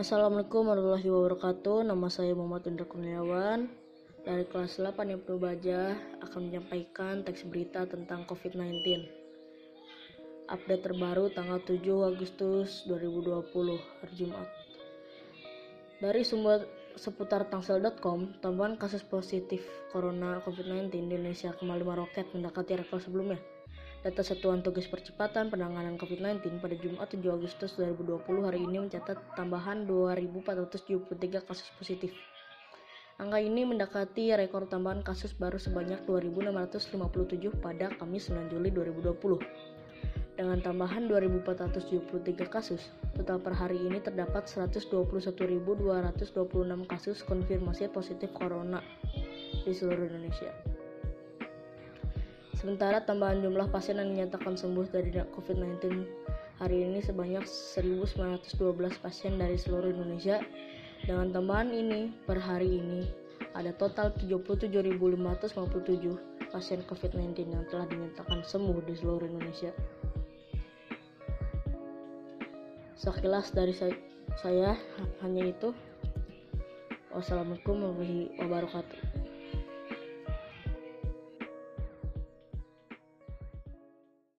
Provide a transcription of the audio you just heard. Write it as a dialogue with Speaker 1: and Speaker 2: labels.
Speaker 1: Assalamualaikum warahmatullahi wabarakatuh. Nama saya Muhammad Indra Kurniawan dari kelas 8 yang Baja akan menyampaikan teks berita tentang COVID-19. Update terbaru tanggal 7 Agustus 2020 hari Jumat. Dari sumber seputar tangsel.com, tambahan kasus positif corona COVID-19 di Indonesia kembali meroket mendekati rekor sebelumnya. Data Satuan Tugas Percepatan Penanganan COVID-19 pada Jumat 7 Agustus 2020 hari ini mencatat tambahan 2.473 kasus positif. Angka ini mendekati rekor tambahan kasus baru sebanyak 2.657 pada Kamis 9 Juli 2020. Dengan tambahan 2.473 kasus, total per hari ini terdapat 121.226 kasus konfirmasi positif corona di seluruh Indonesia. Sementara tambahan jumlah pasien yang dinyatakan sembuh dari COVID-19 hari ini sebanyak 1.912 pasien dari seluruh Indonesia. Dengan tambahan ini, per hari ini ada total 77.557 pasien COVID-19 yang telah dinyatakan sembuh di seluruh Indonesia. Sekilas dari saya, hanya itu. Wassalamualaikum warahmatullahi wabarakatuh.